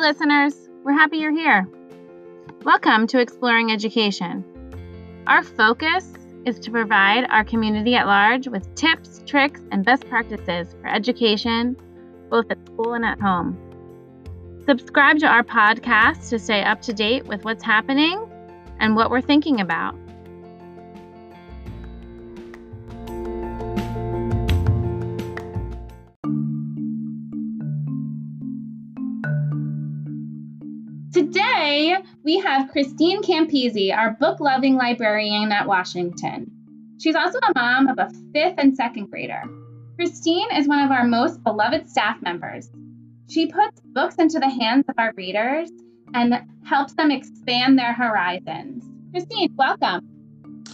listeners. We're happy you're here. Welcome to Exploring Education. Our focus is to provide our community at large with tips, tricks, and best practices for education, both at school and at home. Subscribe to our podcast to stay up to date with what's happening and what we're thinking about. We have Christine Campisi, our book loving librarian at Washington. She's also a mom of a fifth and second grader. Christine is one of our most beloved staff members. She puts books into the hands of our readers and helps them expand their horizons. Christine, welcome.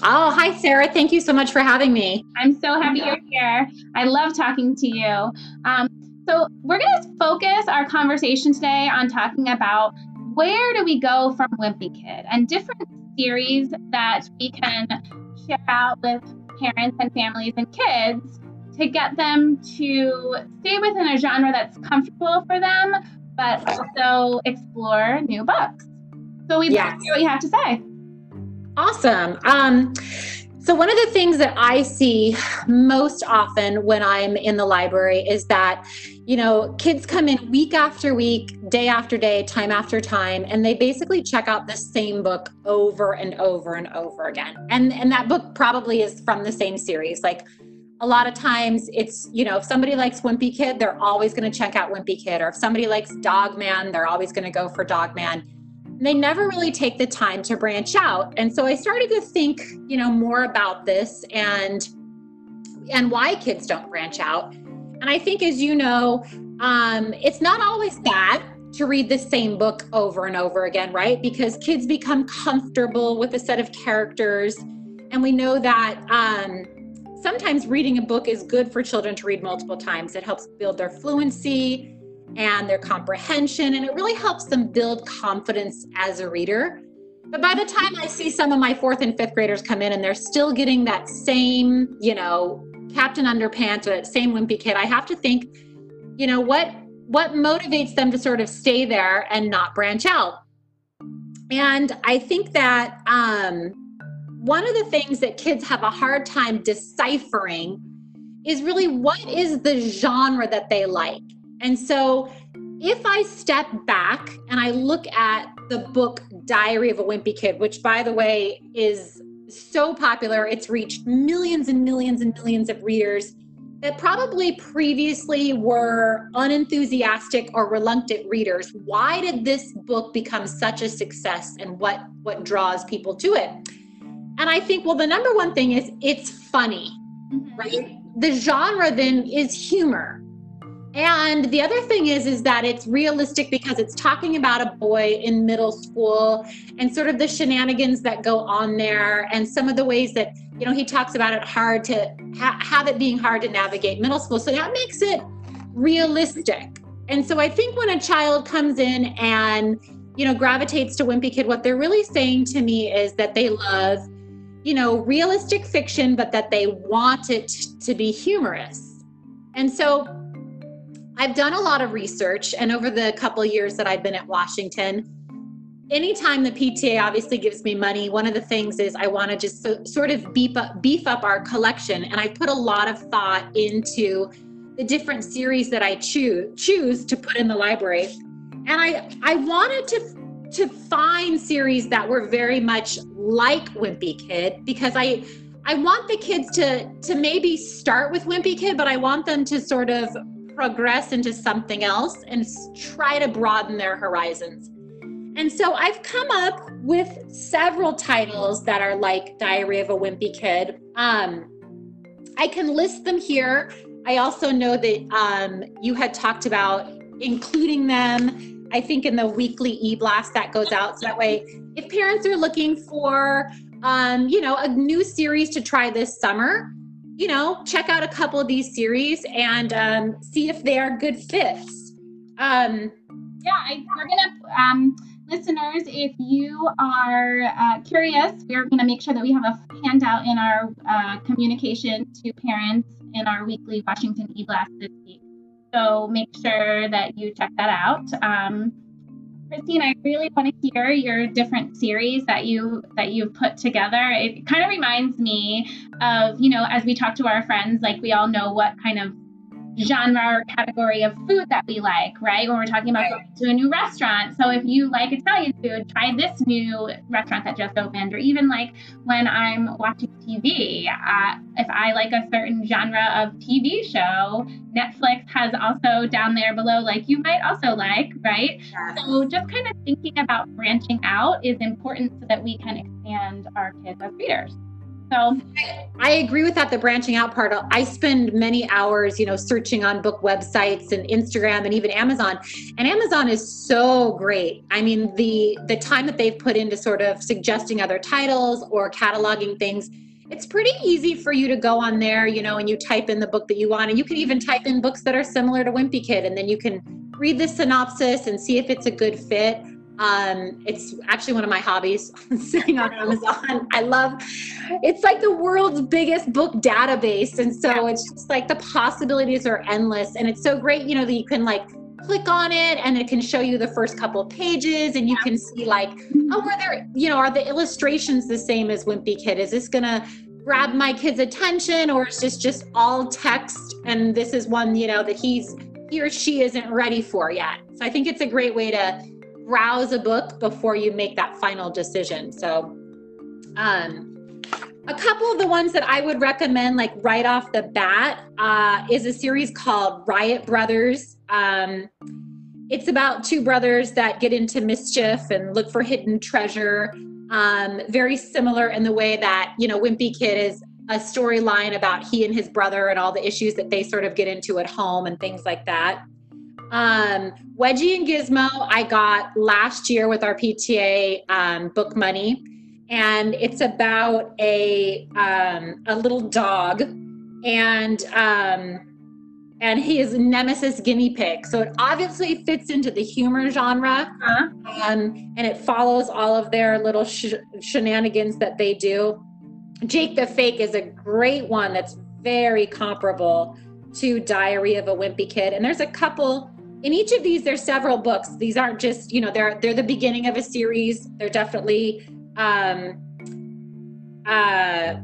Oh, hi, Sarah. Thank you so much for having me. I'm so happy you're here. I love talking to you. Um, so, we're going to focus our conversation today on talking about where do we go from Wimpy Kid and different series that we can share out with parents and families and kids to get them to stay within a genre that's comfortable for them, but also explore new books. So we'd yes. love to hear what you have to say. Awesome. Um, so, one of the things that I see most often when I'm in the library is that, you know, kids come in week after week, day after day, time after time, and they basically check out the same book over and over and over again. And and that book probably is from the same series. Like a lot of times it's, you know, if somebody likes Wimpy Kid, they're always going to check out Wimpy Kid. Or if somebody likes Dog Man, they're always going to go for Dog Man they never really take the time to branch out and so i started to think you know more about this and and why kids don't branch out and i think as you know um, it's not always bad to read the same book over and over again right? Because kids become comfortable with a set of characters. And we know that um, sometimes reading a book is good for children to read multiple times. It helps build their fluency and their comprehension, and it really helps them build confidence as a reader. But by the time I see some of my fourth and fifth graders come in and they're still getting that same, you know, Captain Underpants or that same wimpy kid, I have to think, you know, what what motivates them to sort of stay there and not branch out? And I think that um, one of the things that kids have a hard time deciphering is really what is the genre that they like. And so if I step back and I look at the book Diary of a Wimpy Kid, which by the way is so popular, it's reached millions and millions and millions of readers that probably previously were unenthusiastic or reluctant readers. Why did this book become such a success and what what draws people to it? And I think well the number one thing is it's funny. Mm-hmm. Right? The genre then is humor and the other thing is is that it's realistic because it's talking about a boy in middle school and sort of the shenanigans that go on there and some of the ways that you know he talks about it hard to ha- have it being hard to navigate middle school. So that makes it realistic. And so I think when a child comes in and you know gravitates to Wimpy Kid, what they're really saying to me is that they love you know realistic fiction, but that they want it to be humorous. And so I've done a lot of research, and over the couple years that I've been at Washington, anytime the PTA obviously gives me money, one of the things is I want to just so, sort of beef up, beef up our collection, and I put a lot of thought into the different series that I choose choose to put in the library, and I I wanted to to find series that were very much like Wimpy Kid because I I want the kids to to maybe start with Wimpy Kid, but I want them to sort of progress into something else and try to broaden their horizons. And so I've come up with several titles that are like Diary of a Wimpy Kid. Um, I can list them here. I also know that um, you had talked about including them, I think, in the weekly e blast that goes out. So that way, if parents are looking for, um, you know, a new series to try this summer, you know, check out a couple of these series and um, see if they are good fits. Um, yeah, I, we're gonna, um, listeners, if you are uh, curious, we're gonna make sure that we have a handout in our uh, communication to parents in our weekly Washington e-blast this week. So make sure that you check that out. Christine, I really want to hear your different series that you that you've put together. It kind of reminds me of, you know, as we talk to our friends, like we all know what kind of genre or category of food that we like, right? When we're talking about going to a new restaurant. So if you like Italian food, try this new restaurant that just opened. Or even like when I'm watching TV, uh, if I like a certain genre of TV show, Netflix has also down there below, like you might also like, right? So just kind of thinking about branching out is important so that we can expand our kids as readers. So I agree with that, the branching out part. I spend many hours, you know, searching on book websites and Instagram and even Amazon. And Amazon is so great. I mean, the the time that they've put into sort of suggesting other titles or cataloging things, it's pretty easy for you to go on there, you know, and you type in the book that you want. And you can even type in books that are similar to Wimpy Kid, and then you can read the synopsis and see if it's a good fit. Um, it's actually one of my hobbies, sitting on Amazon. I love it's like the world's biggest book database. And so it's just like the possibilities are endless. And it's so great, you know, that you can like click on it and it can show you the first couple of pages and you can see like, oh, are there, you know, are the illustrations the same as Wimpy Kid? Is this gonna grab my kid's attention or is this just all text and this is one, you know, that he's he or she isn't ready for yet. So I think it's a great way to browse a book before you make that final decision. So, um, a couple of the ones that I would recommend, like right off the bat, uh, is a series called Riot Brothers. Um, it's about two brothers that get into mischief and look for hidden treasure. Um, very similar in the way that, you know, Wimpy Kid is a storyline about he and his brother and all the issues that they sort of get into at home and things like that. Um, Wedgie and Gizmo, I got last year with our PTA um, book money, and it's about a um, a little dog, and um, and his nemesis guinea pig. So it obviously fits into the humor genre, uh-huh. um, and it follows all of their little sh- shenanigans that they do. Jake the Fake is a great one that's very comparable to Diary of a Wimpy Kid, and there's a couple in each of these there's several books. These aren't just you know they're they're the beginning of a series. They're definitely um uh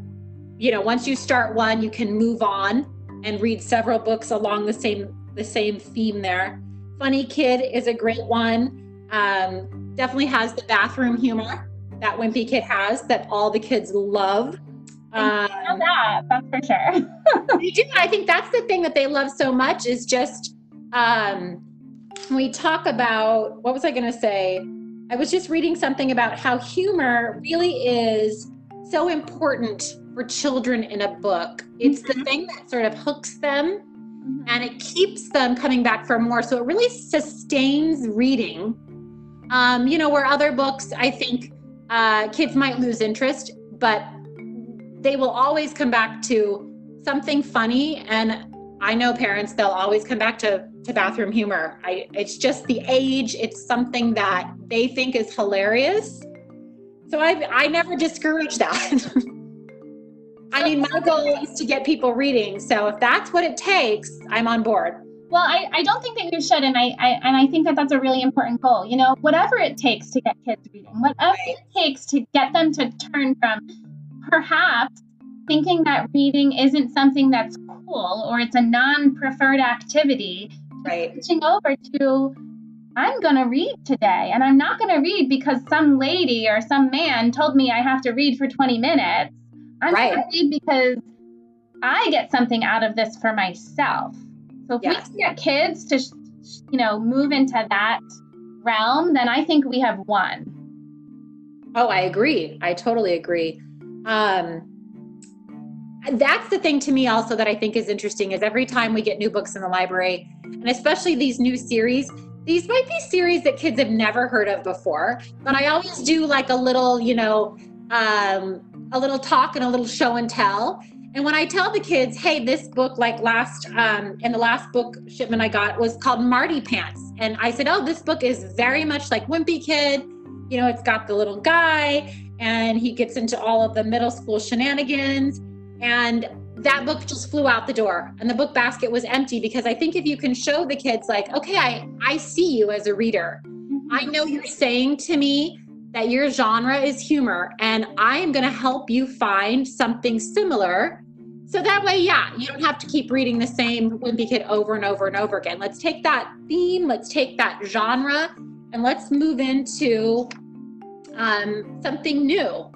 you know once you start one you can move on and read several books along the same the same theme there. Funny kid is a great one. Um definitely has the bathroom humor that wimpy kid has that all the kids love. Um, that that's for sure. They do i think that's the thing that they love so much is just um, we talk about what was I going to say? I was just reading something about how humor really is so important for children in a book. It's mm-hmm. the thing that sort of hooks them mm-hmm. and it keeps them coming back for more. So it really sustains reading. Um, you know, where other books, I think uh, kids might lose interest, but they will always come back to something funny. And I know parents, they'll always come back to to bathroom humor. I, it's just the age. It's something that they think is hilarious. So I, I never discourage that. I mean, my goal is to get people reading. So if that's what it takes, I'm on board. Well, I, I don't think that you should, and I, I and I think that that's a really important goal. You know, whatever it takes to get kids reading, whatever it takes to get them to turn from perhaps thinking that reading isn't something that's cool or it's a non-preferred activity right. switching over to I'm going to read today. And I'm not going to read because some lady or some man told me I have to read for 20 minutes. I'm right. going to read because I get something out of this for myself. So if yes. we can get kids to, you know, move into that realm, then I think we have won. Oh, I agree. I totally agree. Um, that's the thing to me also that I think is interesting is every time we get new books in the library, and especially these new series, these might be series that kids have never heard of before, but I always do like a little, you know, um, a little talk and a little show and tell. And when I tell the kids, hey, this book, like last, um, the last book shipment I got was called Marty Pants. And I said, oh, this book is very much like Wimpy Kid. You know, it's got the little guy and he gets into all of the middle school shenanigans and that book just flew out the door and the book basket was empty because I think if you can show the kids like, okay, I, I see you as a reader. Mm-hmm. I know you're saying to me that your genre is humor, and I am going to help you find something similar. So that way, yeah, you don't have to keep reading the same Wimpy Kid over and over and over again. Let's take that theme, let's take that genre, and let's move into um, something new.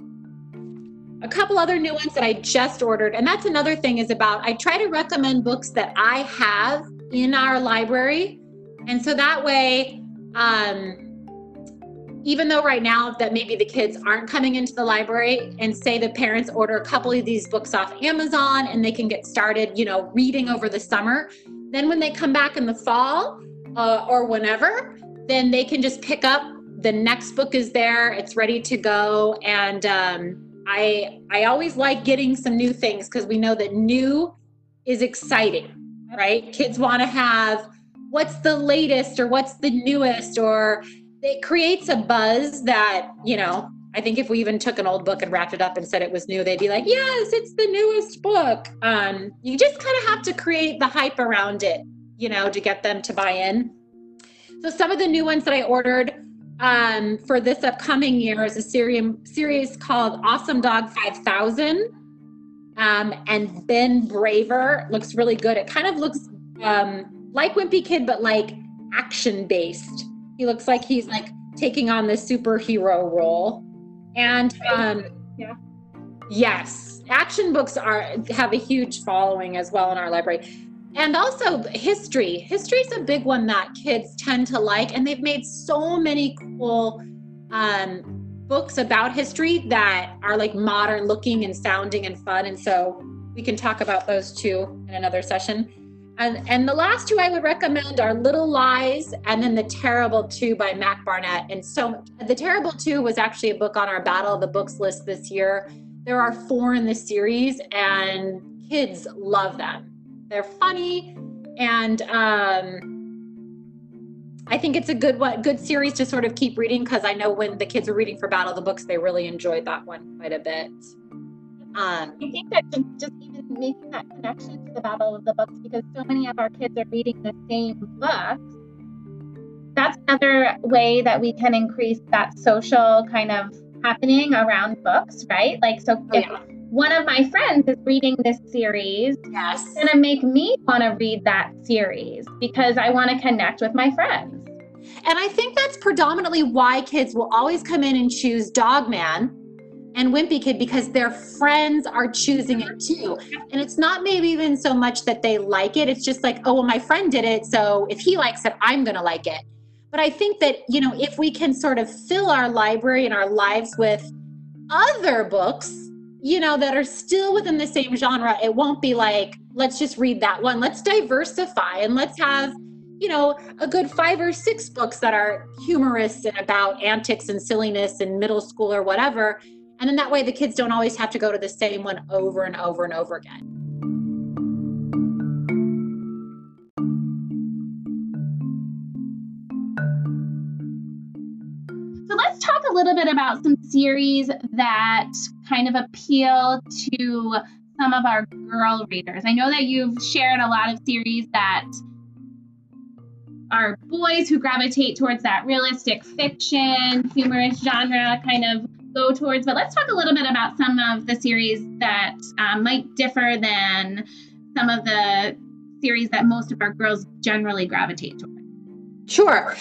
A couple other new ones that I just ordered, and that's another thing is about I try to recommend books that I have in our library. And so that way, um, even though right now that maybe the kids aren't coming into the library and say the parents order a couple of these books off Amazon and they can get started, you know, reading over the summer, then when they come back in the fall uh, or whenever, then they can just pick up the next book is there, it's ready to go and um, I I always like getting some new things because we know that new is exciting, right? Kids want to have what's the latest or what's the newest or it creates a buzz that, you know, I think if we even took an old book and wrapped it up and said it was new, they'd be like, yes, it's the newest book. Um, you just kind of have to create the hype around it, you know, to get them to buy in. So some of the new ones that I ordered um, for this upcoming year is a series, series called Awesome Dog 5000. Um, and Ben Braver looks really good. It kind of looks um, like Wimpy Kid, but like action based. He looks like he's like taking on the superhero role. And um, yeah. Yes, action books are have a huge following as well in our library. And also history. History is a big one that kids tend to like, and they've made so many cool um, books about history that are like modern looking and sounding and fun. And so we can talk about those too in another session. And, and the last two I would recommend are Little Lies and then The Terrible Two by Mac Barnett. And so The Terrible Two was actually a book on our Battle of the Books list this year. There are four in the series, and kids love them. They're funny, and um, I think it's a good one, good series to sort of keep reading because I know when the kids are reading for Battle of the Books, they really enjoyed that one quite a bit. Um, I think that just even making that connection to the Battle of the Books, because so many of our kids are reading the same books, that's another way that we can increase that social kind of happening around books, right? Like, so if yeah. One of my friends is reading this series, yes. it's going to make me want to read that series because I want to connect with my friends. And I think that's predominantly why kids will always come in and choose Dog Man and Wimpy Kid because their friends are choosing it too. And it's not maybe even so much that they like it, it's just like, oh, well, my friend did it. So if he likes it, I'm going to like it. But I think that, you know, if we can sort of fill our library and our lives with other books, you know, that are still within the same genre, it won't be like, let's just read that one. Let's diversify and let's have, you know, a good five or six books that are humorous and about antics and silliness in middle school or whatever and then that way the kids don't always have to go to the same one over and over and over again. Little bit about some series that kind of appeal to some of our girl readers. I know that you've shared a lot of series that are boys who gravitate towards that realistic fiction, humorous genre kind of go towards. But let's talk a little bit about some of the series that um, might differ than some of the series that most of our girls generally gravitate toward. Sure.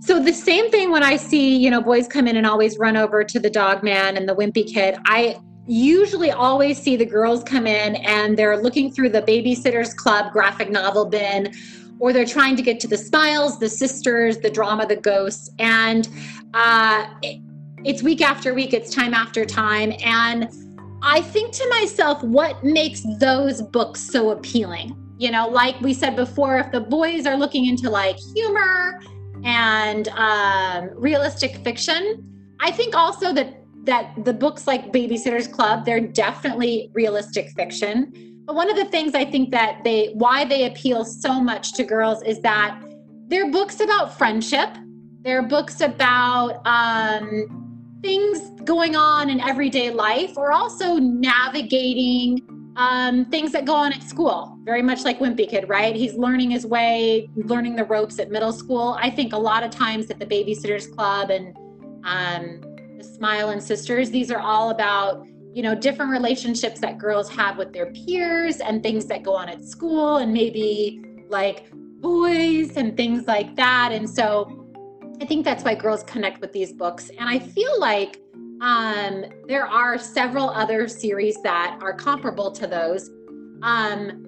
So the same thing when I see, you know, boys come in and always run over to the dog man and the wimpy kid, I usually always see the girls come in and they're looking through the babysitters club graphic novel bin or they're trying to get to the smiles the sisters the drama the ghosts and uh, it's week after week, it's time after time. And I think to myself, what makes those books so appealing? You know, like we said before, if the boys are looking into like humor and um, realistic fiction, I think also that that the books like Babysitter's Club, they're definitely realistic fiction. But one of the things I think that they why they appeal so much to girls is that they're books about friendship. They're books about um, things going on in everyday life or also navigating um, things that go on at school, very much like Wimpy Kid, right? He's learning his way, learning the ropes at middle school. I think a lot of times at the Babysitters Club and um, the Smile and Sisters, these are all about you know different relationships that girls have with their peers and things that go on at school and maybe like boys and things like that. And so I think that's why girls connect with these books. And I feel like um, there are several other series that are comparable to those. Um,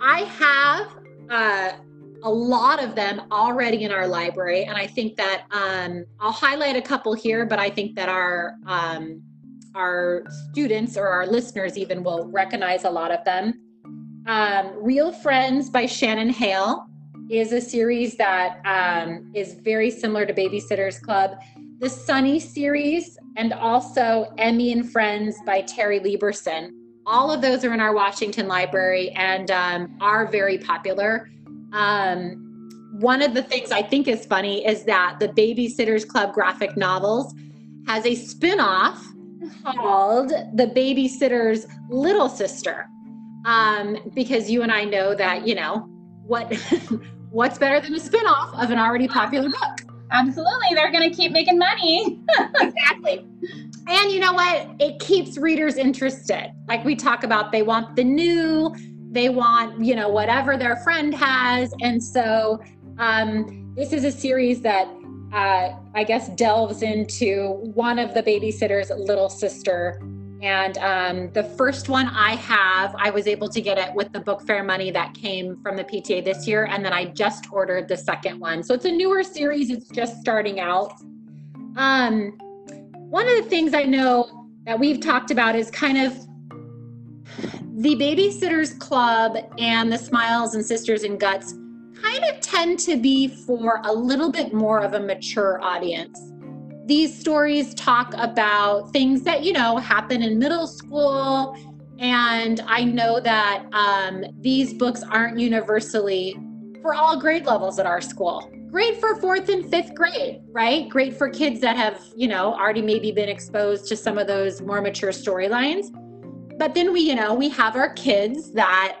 I have uh, a lot of them already in our library, and I think that um, I'll highlight a couple here, but I think that our um, our students or our listeners even will recognize a lot of them. Um, Real Friends by Shannon Hale is a series that um, is very similar to Babysitter's Club. The Sunny series and also Emmy and Friends by Terri Libenson. All of those are in our Washington library and um, are very popular. Um, one of the things I think is funny is that the Babysitters Club graphic novels has a spin-off called The Babysitter's Little Sister. Um, because you and I know that, you know, what what's better than a spin-off of an already popular book? Absolutely. They're going to keep making money. exactly. And you know what? It keeps readers interested. Like we talk about, they want the new, they want, you know, whatever their friend has. And so um, this is a series that uh, I guess delves into one of the babysitter's little sister and um, the first one I have, I was able to get it with the book fair money that came from the PTA this year. And then I just ordered the second one. So it's a newer series, it's just starting out. Um, one of the things I know that we've talked about is kind of the Babysitters Club and the Smiles and Sisters and Guts kind of tend to be for a little bit more of a mature audience these stories talk about things that, you know, happen in middle school. And I know that um, these books aren't universally for all grade levels at our school. Great for fourth and fifth grade, right? Great for kids that have, you know, already maybe been exposed to some of those more mature storylines. But then we, you know, we have our kids that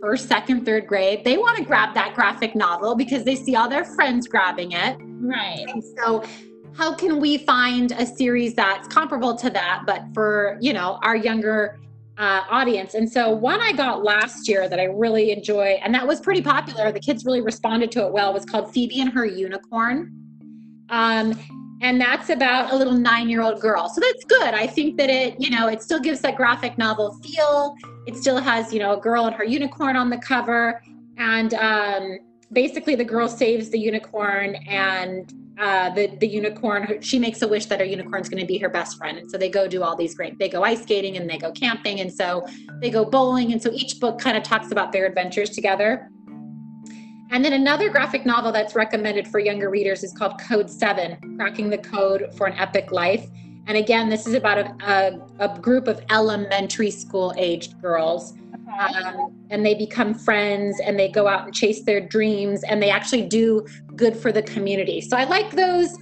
first, second, third grade, they want to grab that graphic novel because they see all their friends grabbing it. Right. And so how can we find a series that's comparable to that but for you know our younger uh, audience? And so one i got last year that i really enjoy and that was pretty popular the kids really responded to it well was called phoebe and her unicorn. Um, and that's about a little nine year old girl. So that's good. I think that it you know it still gives that graphic novel feel. It still has you know a girl and her unicorn on the cover. And um, basically the girl saves the unicorn and uh, the the unicorn she makes a wish that her unicorn's going to be her best friend. And so they go do all these great they go ice skating and they go camping. And so they go bowling. And so each book kind of talks about their adventures together. And then another graphic novel that's recommended for younger readers is called code 7 cracking the code for an epic life. And again this is about a, a, a group of elementary school aged girls um, and they become friends and they go out and chase their dreams and they actually do good for the community. So I like those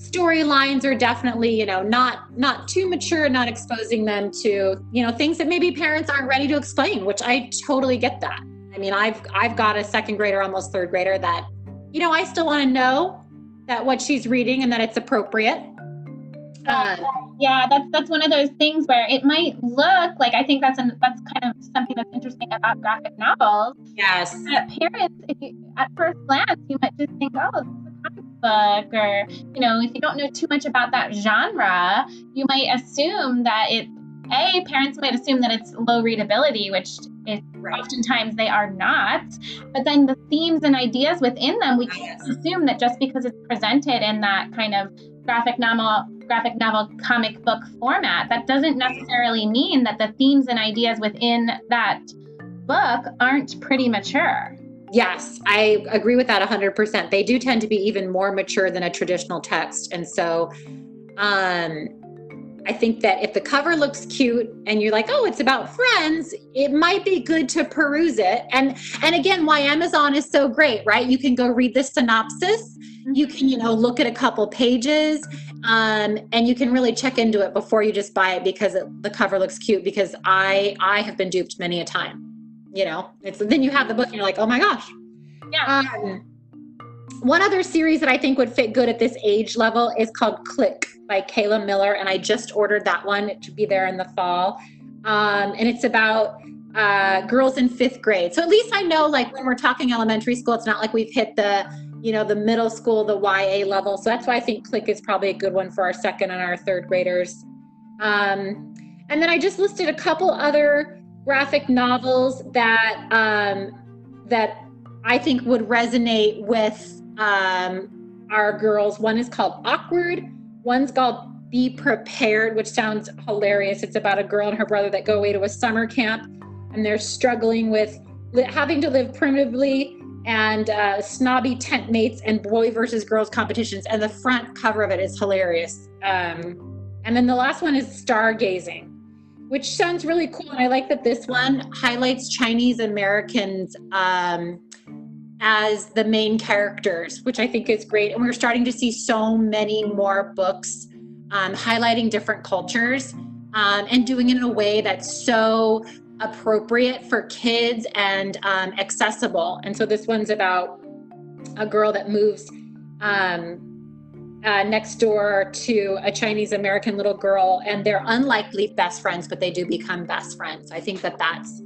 storylines are definitely you know not not too mature not exposing them to you know things that maybe parents aren't ready to explain which i totally get that i mean i've i've got a second grader almost third grader that you know i still want to know that what she's reading and that it's appropriate uh, yeah, that's that's one of those things where it might look like I think that's an, that's kind of something that's interesting about graphic novels. Yes. That parents, if you, at first glance, you might just think, oh, it's a comic book, or you know, if you don't know too much about that genre, you might assume that it. A parents might assume that it's low readability, which is right. oftentimes they are not. But then the themes and ideas within them, we can't assume that just because it's presented in that kind of graphic novel graphic novel comic book format that doesn't necessarily mean that the themes and ideas within that book aren't pretty mature yes i agree with that 100% they do tend to be even more mature than a traditional text and so um I think that if the cover looks cute and you're like, oh, it's about friends, it might be good to peruse it. And and again, why Amazon is so great, right? You can go read the synopsis, you can, you know, look at a couple pages Um, and you can really check into it before you just buy it because it, the cover looks cute. Because I I have been duped many a time. You know, it's then you have the book and you're like, oh my gosh. Yeah. Um, one other series that I think would fit good at this age level is called Click by Kayla Miller, and I just ordered that one. It should be there in the fall. Um, and it's about uh, girls in fifth grade. So at least I know, like when we're talking elementary school, it's not like we've hit the, you know, the middle school, the YA level. So that's why I think Click is probably a good one for our second and our third graders. Um, and then I just listed a couple other graphic novels that um, that I think would resonate with um, our girls. One is called Awkward. One's called Be Prepared, which sounds hilarious. It's about a girl and her brother that go away to a summer camp and they're struggling with having to live primitively and uh, snobby tent mates and boy versus girls competitions. And the front cover of it is hilarious. Um, and then the last one is stargazing, which sounds really cool. And I like that this one highlights Chinese Americans um, as the main characters, which I think is great. And we're starting to see so many more books um, highlighting different cultures um, and doing it in a way that's so appropriate for kids and um, accessible. And so this one's about a girl that moves um, uh, next door to a Chinese American little girl, and they're unlikely best friends, but they do become best friends. I think that that's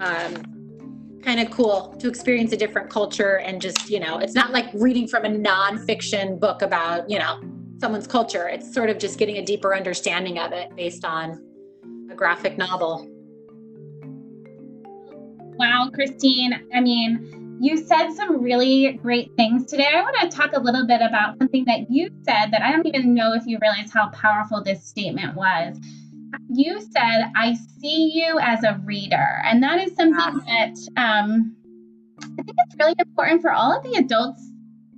um, kind of cool to experience a different culture and just, you know, it's not like reading from a nonfiction book about, you know, someone's culture. It's sort of just getting a deeper understanding of it based on a graphic novel. Wow, Christine. I mean, you said some really great things today. I want to talk a little bit about something that you said that I don't even know if you realize how powerful this statement was. You said, I see you as a reader. And that is something that um, I think it's really important for all of the adults,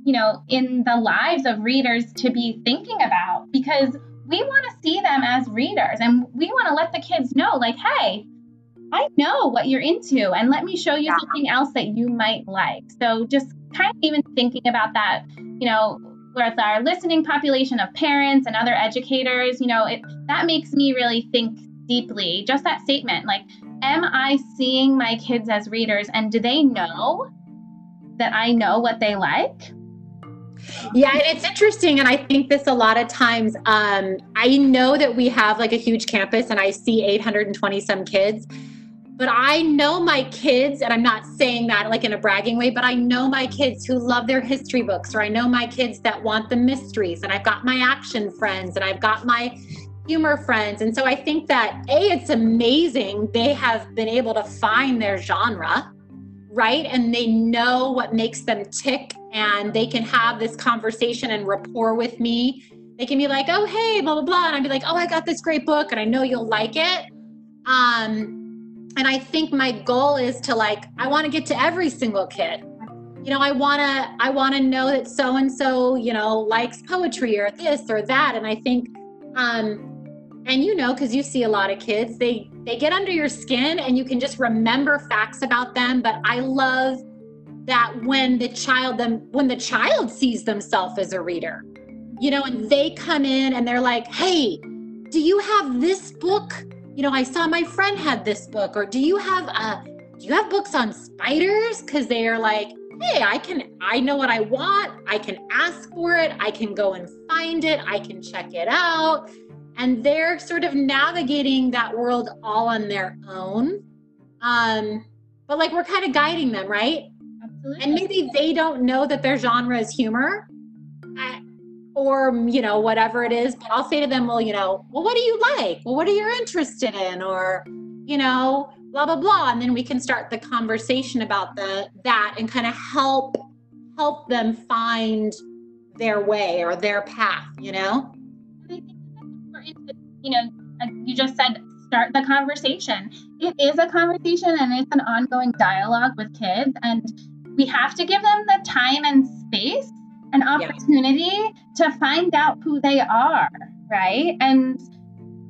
you know, in the lives of readers to be thinking about because we want to see them as readers and we want to let the kids know, like, hey, I know what you're into, and let me show you yeah. something else that you might like. So, just kind of even thinking about that, you know, with our listening population of parents and other educators, you know, it that makes me really think deeply. Just that statement, like, am I seeing my kids as readers, and do they know that I know what they like? Yeah, and it's interesting. And I think this a lot of times, um, I know that we have like a huge campus and I see 820 some kids but I know my kids, and I'm not saying that like in a bragging way, but I know my kids who love their history books, or I know my kids that want the mysteries, and I've got my action friends, and I've got my humor friends. And so I think that A, it's amazing they have been able to find their genre, right? And they know what makes them tick, and they can have this conversation and rapport with me. They can be like, oh, hey, blah, blah, blah. And I'd be like, oh, I got this great book, and I know you'll like it. Um, and I think my goal is to like, I want to get to every single kid. You know, I want to, I want to know that so and so, you know, likes poetry or this or that. And I think, um, and you know, because you see a lot of kids, they they get under your skin, and you can just remember facts about them. But I love that when the child them when the child sees themselves as a reader, you know, and they come in and they're like, "Hey, do you have this book?" You know, I saw my friend had this book, or do you have uh do you have books on spiders? Because they are like, hey, I can I know what I want, I can ask for it, I can go and find it, I can check it out. And they're sort of navigating that world all on their own. Um, but like we're kind of guiding them, right? Absolutely. And maybe they don't know that their genre is humor or you know whatever it is but i'll say to them well you know well what do you like? Well what are you interested in? Or you know blah blah blah. And then we can start the conversation about the that and kind of help help them find their way or their path you know? You know you just said start the conversation. It is a conversation and it's an ongoing dialogue with kids and we have to give them the time and space an opportunity yeah. to find out who they are, right? And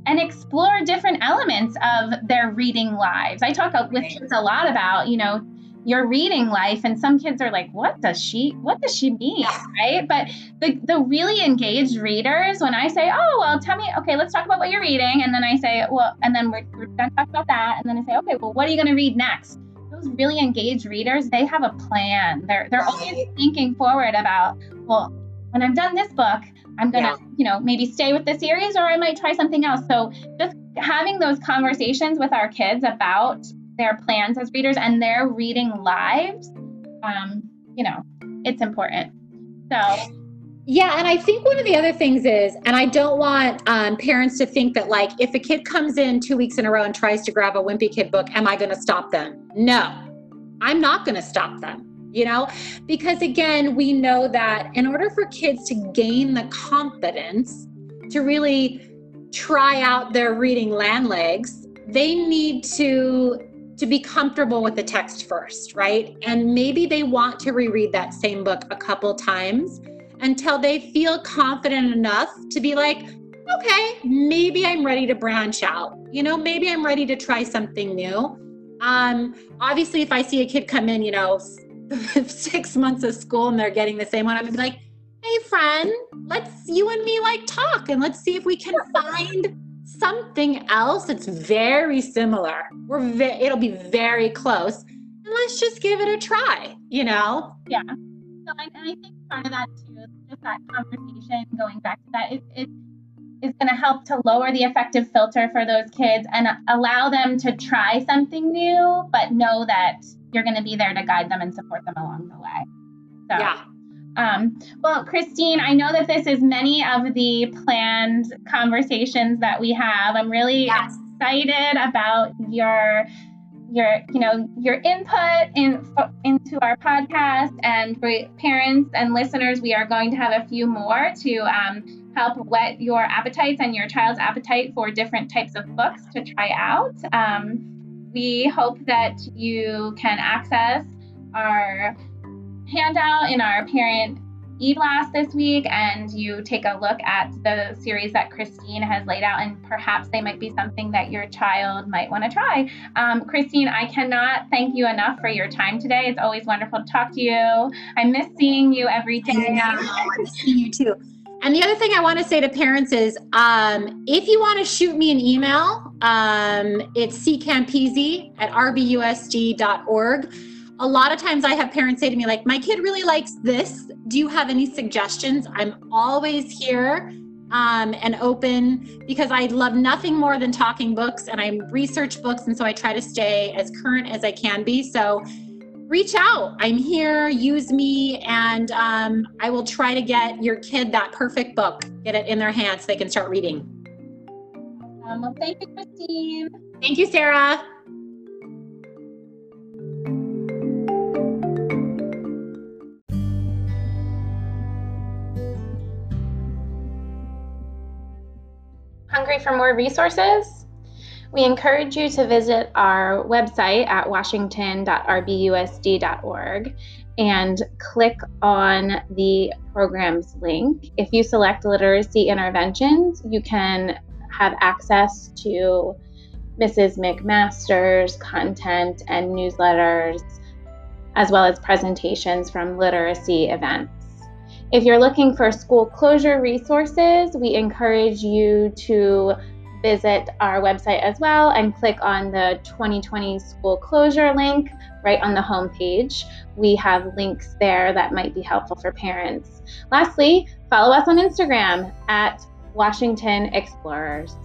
and explore different elements of their reading lives. I talk with kids a lot about, you know, your reading life and some kids are like what does she what does she mean right but the the really engaged readers when i say oh well tell me okay let's talk about what you're reading and then i say well and then we're, we're done talking about that and then i say okay well what are you going to read next those really engaged readers they have a plan they're they're always thinking forward about well when i'm done this book i'm going to yeah. you know maybe stay with the series or i might try something else so just having those conversations with our kids about their plans as readers and their reading lives, um, you know, it's important. So, yeah, and I think one of the other things is, and I don't want um, parents to think that, like, if a kid comes in two weeks in a row and tries to grab a Wimpy Kid book, am I going to stop them? No, I'm not going to stop them you know because again we know that in order for kids to gain the confidence to really try out their reading land legs they need to to be comfortable with the text first, right? And maybe they want to reread that same book a couple times until they feel confident enough to be like, okay, maybe I'm ready to branch out. You know, maybe I'm ready to try something new. Um, obviously, if I see a kid come in, you know, six months of school and they're getting the same one, I'm gonna be like, hey, friend, let's you and me like talk and let's see if we can find something else that's very similar. We're ve- it'll be very close. And let's just give it a try, you know? Yeah. So I, and I think part of that too is just that conversation going back to that. It, it is going to help to lower the affective filter for those kids and allow them to try something new, but know that you're going to be there to guide them and support them along the way. So, yeah. Um, well, Christine, I know that this is many of the planned conversations that we have. I'm really yes. excited about your your you know your input in into our podcast. And for parents and listeners we are going to have a few more to um, help whet your appetites and your child's appetite for different types of books to try out. Um, we hope that you can access our handout in our parent e-blast this week and you take a look at the series that Christine has laid out and perhaps they might be something that your child might want to try. Um, Christine, I cannot thank you enough for your time today. It's always wonderful to talk to you. I miss seeing you every day. I miss seeing you too. And the other thing I want to say to parents is um, if you want to shoot me an email, um, it's ccampese at rbusd.org a lot of times I have parents say to me, like, my kid really likes this. Do you have any suggestions? I'm always here um, and open because I love nothing more than talking books and I research books. And so I try to stay as current as I can be. So reach out. I'm here, use me, and um, I will try to get your kid that perfect book, get it in their hands so they can start reading. Um, well, thank you, Christine. Thank you, Sarah. Hungry for more resources? We encourage you to visit our website at washington.rbusd.org and click on the programs link. If you select literacy interventions, you can have access to Mrs. McMaster's content and newsletters, as well as presentations from literacy events. If you're looking for school closure resources, we encourage you to visit our website as well and click on the 2020 school closure link right on the home page. We have links there that might be helpful for parents. Lastly, follow us on Instagram at Washington Explorers.